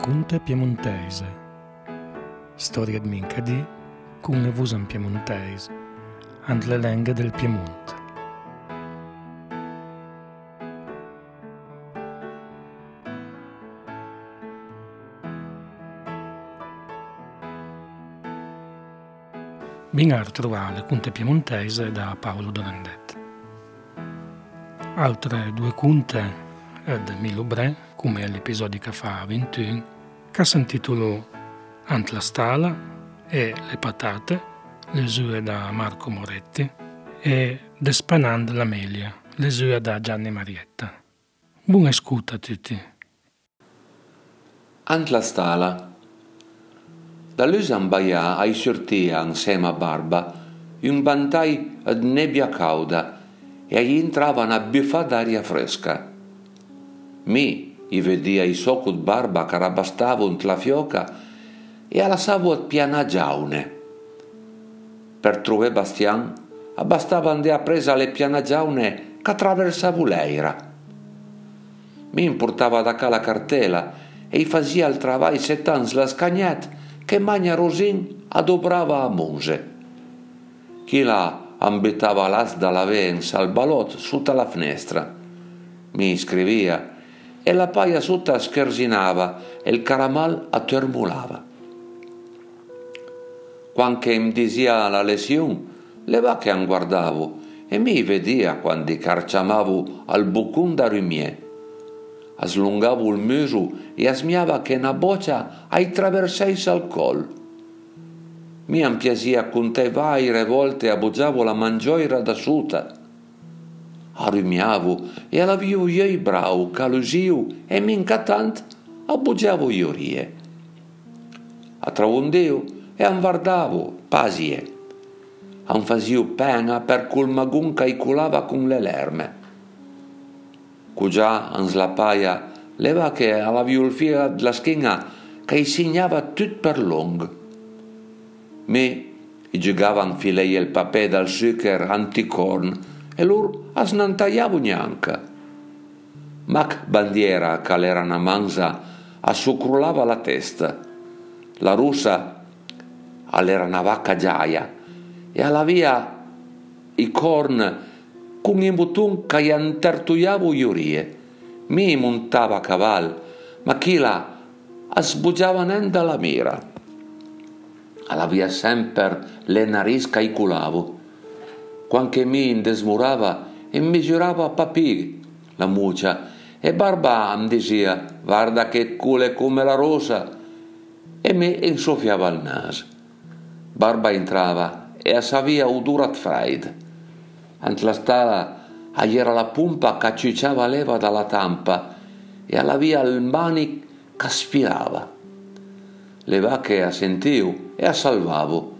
Racconte piemontese. Storia di Mincadì con le vusan piemontese and le lenghe del Piemonte. Binar trovale cunte piemontese da Paolo Dorandet. Altre due cunte ed Milo Bre, come l'episodio che fa a 21, che si intitolò Ant la stala e le patate, l'esure da Marco Moretti, e Despanand l'Amelia, l'esure da Gianni Marietta. Buona scuta a tutti. Ant la stala. Da l'Usambaia ai sortia insieme a Barba un bantai ad nebbia cauda e agli entrava una buffa d'aria fresca. Mi i vedia i socut barba che rabastavano la fioca e alla savot piana giaune. Per trovare Bastian, abbastava andare a presa le piana giaune che attraversavo l'eira. Mi importava da ca la cartela e i fazia il travai setans la scagnat che Magna Rosin adobrava a Monge. Chi là ambitava l'as dalla venza al balot sotto la finestra. Mi scrivia e la paia sotto scherzinava e il caramal attermulava. Quando mi dizia la lesione, le va che guardavo e mi vedia quando carciamavo al bucun da rumie. Aslungavo il muso e asmiava che una boccia ai traverseis al col. Mi ampiasia con te vaire volte abboggiavo la mangioira da suta arrumiavo e alaviu ei brau, calusiu e mincatant abbugiavo iorie. Atravondeu e anvardavo, pasie. An faziu pena per cul magun caiculava con le lerme. Cugià an slapaia leva che alaviu il fia della schina che i signava tut per long. Me i gigavan filei il papè dal sucre anticorn e lor as non tagliavo neanche. Mac bandiera, che era una manza, assucrulava la testa. La russa era una vacca giaia e alla via i corn con i button che gli intertuiavo iorie. Mi montava a cavallo, ma chi la sbugiava nenda la mira. Alla via sempre le nariz caiculavo. Quando mi desmurava e misurava papì la muccia e Barba mi diceva guarda che culo come la rosa e mi insoffiava il naso. Barba entrava e a savia udurat freid. Ant la stala era la pompa che cicciava leva dalla tampa e alla via il mani che spirava. Le vacche a sentiu e a salvavo.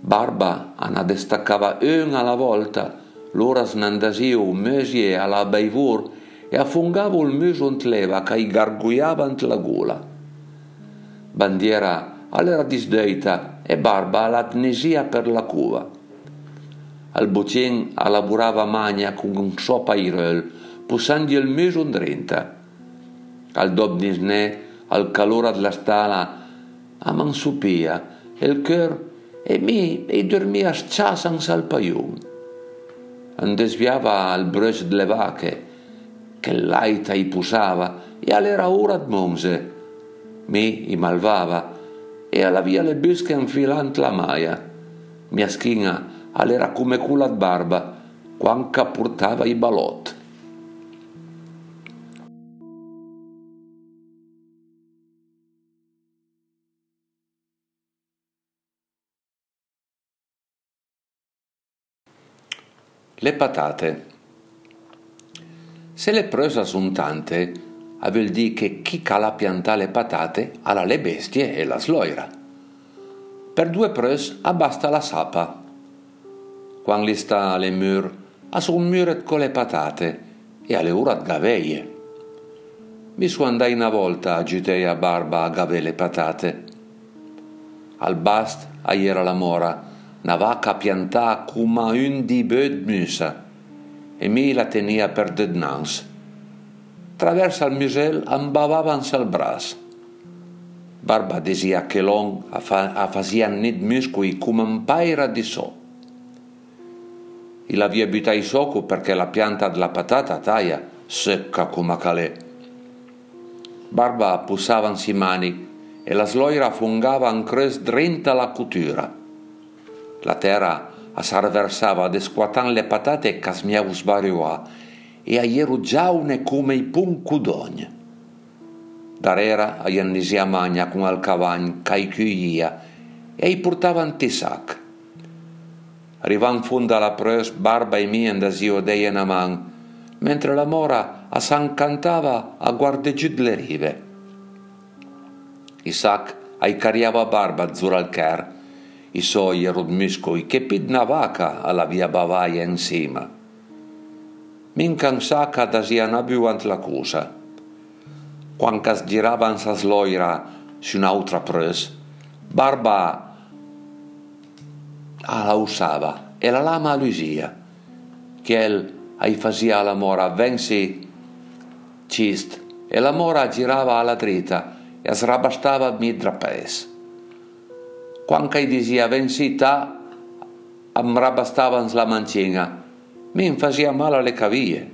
Barba ana destaccava una alla volta L'oras n'andasiu mesie alla beivur e affungavo il muso ant leva che garguiava ant la gola. Bandiera all'era disdeita e barba all'atnesia per la cuva. Al bucin lavorava magna con un sopa irel, pussando il muso drenta. Al dob disne, al calore della stala, a mansupia, il cœur e mi e dormia sciasan sal paiun desviava al brus delle vache, che l'aita i pusava e all'era ora d'monse. Mi i malvava e alla via le busche infilant la maia. Mia schina all'era come culat barba, quanca portava i balot. Le patate. Se le presa sono tante, vuol dire che chi cala pianta le patate alla le bestie e la sloira. Per due pres abbasta la sapa. Quando li sta alle mur, a sul muret con le patate e alle ora gaveie. Mi su andai una volta a gitei a barba a gave le patate. Al bast a iera la mora, una vacca piantà come un di musa e mi la tenia per dednans. Traversa il musel ambavavan al bras. Barba dizia che long a, fa, a fazia nit muscoli come un paira di so. Il aveva buttato soco perché la pianta della patata taia secca come calè. Barba pussava in mani e la sloira fungava in cres drenta la cutura. La terra s'arversava desquatan le patate che smiau sbarioa e a ieru giaune come i pun cudogna. Darera a Iannisia Magna con al cavagn cai chiuia e i portavan tisac. Arrivan fondo alla pres barba e mia andasio deia na man, mentre la mora a san cantava a guardeggiù le rive. Isaac ai cariava barba zur al cher, i soi erod muscoi che pidna vaca alla via bavaia insieme. Mincan saca dasia nabiu ant la cusa quan es giraven sas loira su un'altra pres, barba a la usava e la lama a Luisia, che el ai fazia la mora vensi cist e la mora girava alla dritta e srabastava midra pes. Quan che dizia vensita, am rabastavan la mancina, mi fazia male le cavie.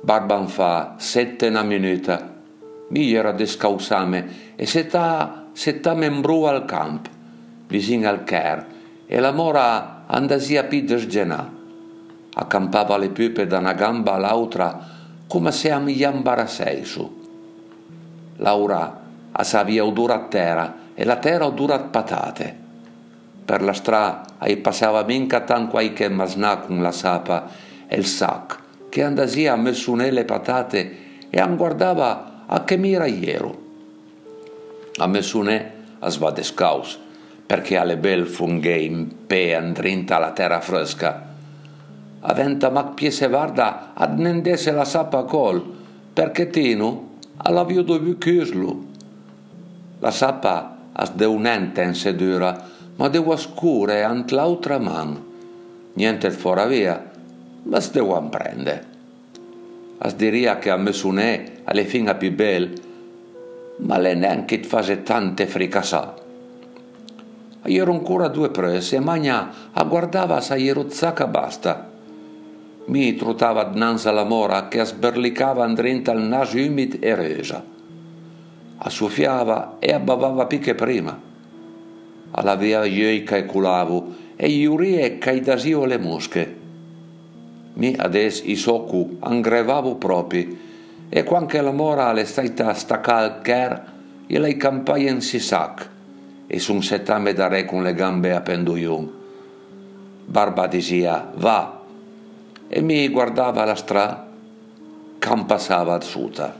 Barban fa sette na minuta. Mi era descausame e setta, setta membru al camp, vicino al ker, e la mora andasia pides genà. Accampava le pupe da una gamba all'altra come se am su. Laura a savia odora a terra e la terra odora a patate. Per la strada ai passava minca tan qualche masnà con la sapa e il sac che andasia a messunè le patate e an guardava a che mira iero. A messunè a svadescaus, perché alle bel funghe in pe andrinta la terra fresca. Aventa mac piese varda ad nendese la sapa col, perché tino alla vio dovu chiuslu. La sapa as de unente in sedura, ma de scure ant l'altra man. Niente fora via, ma se devo prende. As diria che a me sunè alle finga più bel, ma le neanche fase tante fricassà. Io ero ancora due prese magna a guardava sa ieruzzaca basta. Mi trutava dinanzi alla mora che sberlicava andrenta al naso umid e resa. Assuffiava e abbavava più che prima. Alla via io che culavo e iurie che dasio le mosche mi ades isoku angrevavo propi, e quanche la mora le staita staccal cher, e lei campaia in sisac, e sun setame da re con le gambe a penduiun. Barba disia, va, e mi guardava la stra, campasava suta.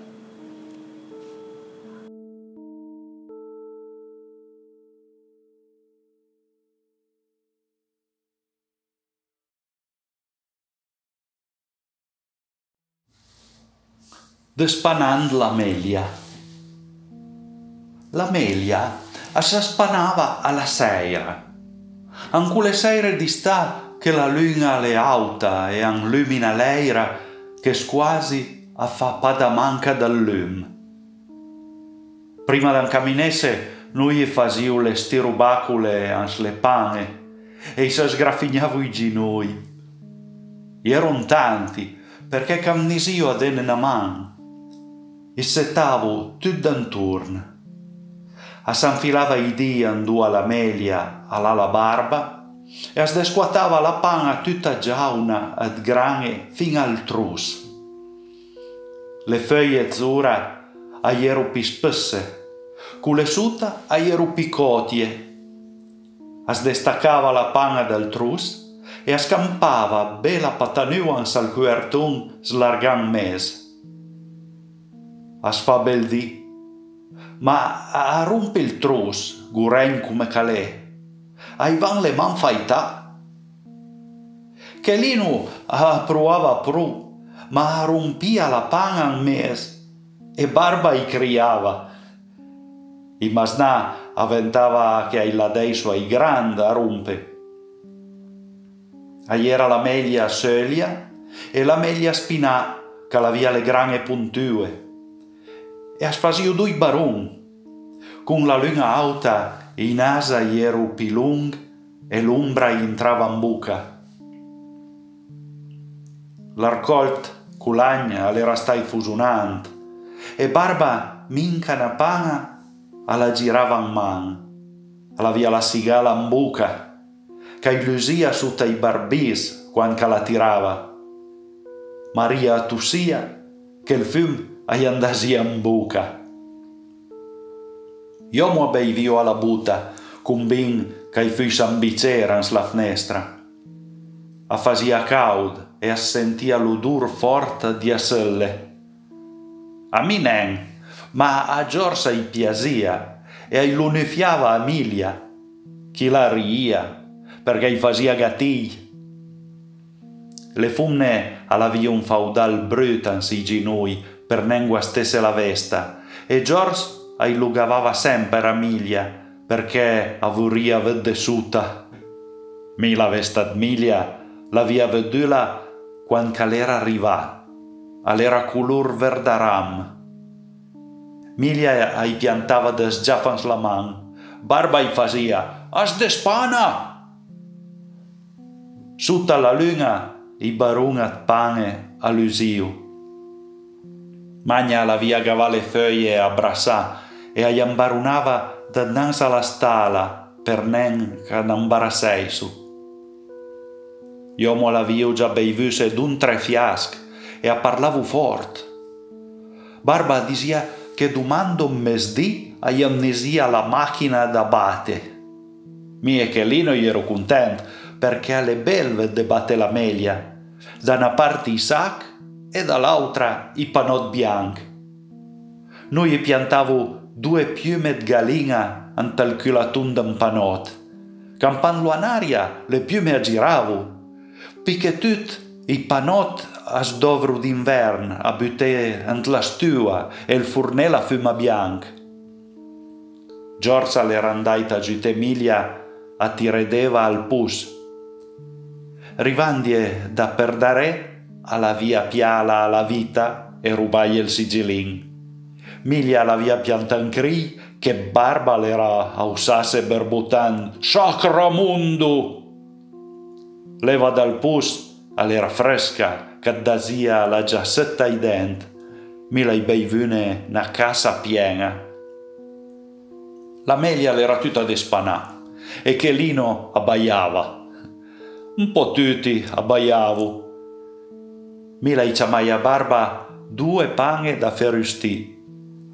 Despanando l'amelia. L'amelia si spanava alla sera. An quelle sere di sta che la luna è alta e illumina l'era che quasi a fa pada manca dal lume. Prima d'un camminesse noi fasiu le stirubacule ans le pane e si sgraffignavo i ginoi. Erano tanti perché camnisio ad una mano e settavo tut d'anturn. A s'infilava i dì andò alla melia alla barba e as desquatava la pana tutta giauna ad grane fin al trus. Le feuille zura a iero pi spesse, cu le suta a iero picotie. As destaccava la pana dal trus e scampava bella patanuans al cuertun slargan mes as fa bel dì, ma a rompe il trus, guregn come calè, ai van le man faità. Che lino a provava pru, ma rompia la pana in mes, e barba i criava. I masnà avventava che ai ladei suoi grande a rompe. Ai era la meglia sölia e la meglia spinà che la via le grane puntue e asfasio due barun. Con la luna alta in asa ero più lung e l'ombra entrava in buca. L'arcolt culagna era stai fusunant e barba minca na pana alla girava in man. Alla via la sigala in buca, che illusia sotto i barbis quando la tirava. Maria tussia che il fum ai andasia in buca. Io mo beivio alla buta, con bin che fui ambicera la finestra. A fasia caud e a sentia l'odor forte di aselle. A mi nen, ma a Giorsa i piasia e a l'unifiava Emilia, chi la ria, perché i fasia gatigli. Le fumne alla un faudal brutan si ginui per nengua stesse la vesta e Giorgio ailugavava sempre a Miglia perché avuria vedessuta. Mi la vesta Miglia la via vedula quando calera arriva, all'era color verdaram. Miglia ai piantava des giafans la man, barba i fasia, as de spana! Sutta la luna i barunat pane allusiu. Magna la via gavale feuille abbrassà e aiambarunava dinanzi alla stala per nen barasseisu. Io mo l'avevo già beivuse d'un tre fiasc e a parlavo fort. Barba dizia che domando mesdì a amnesia la macchina da bate. Mie che lì non ero contento perché alle belve de batte la melia, da una parte i sac e dall'altra i panot bianchi. Noi piantavo due piume de galina ant il culatun d'un panot. Campanlo in aria, le piume aggiravo. Piché tut, i panot as dovru d'invern a butte ant la stua e il furnella fuma bianc. Giorza le randaita giute miglia a tiredeva al pus. Rivandie da perdare alla via piala alla vita e rubai il sigillin. Miglia la via piantancri che barba l'era a usase berbutan Sacramundo! Leva dal pus all'era fresca che dasia la giassetta i dent mi la beivune na casa piena. La melia l'era tutta despanà e che Lino abbaiava. Un po' tutti abbaiavo. Mi la chiamai a barba due pane da ferustì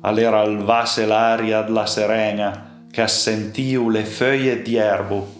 all'era alvasse l'aria della serena che assentiu le feuille di erbo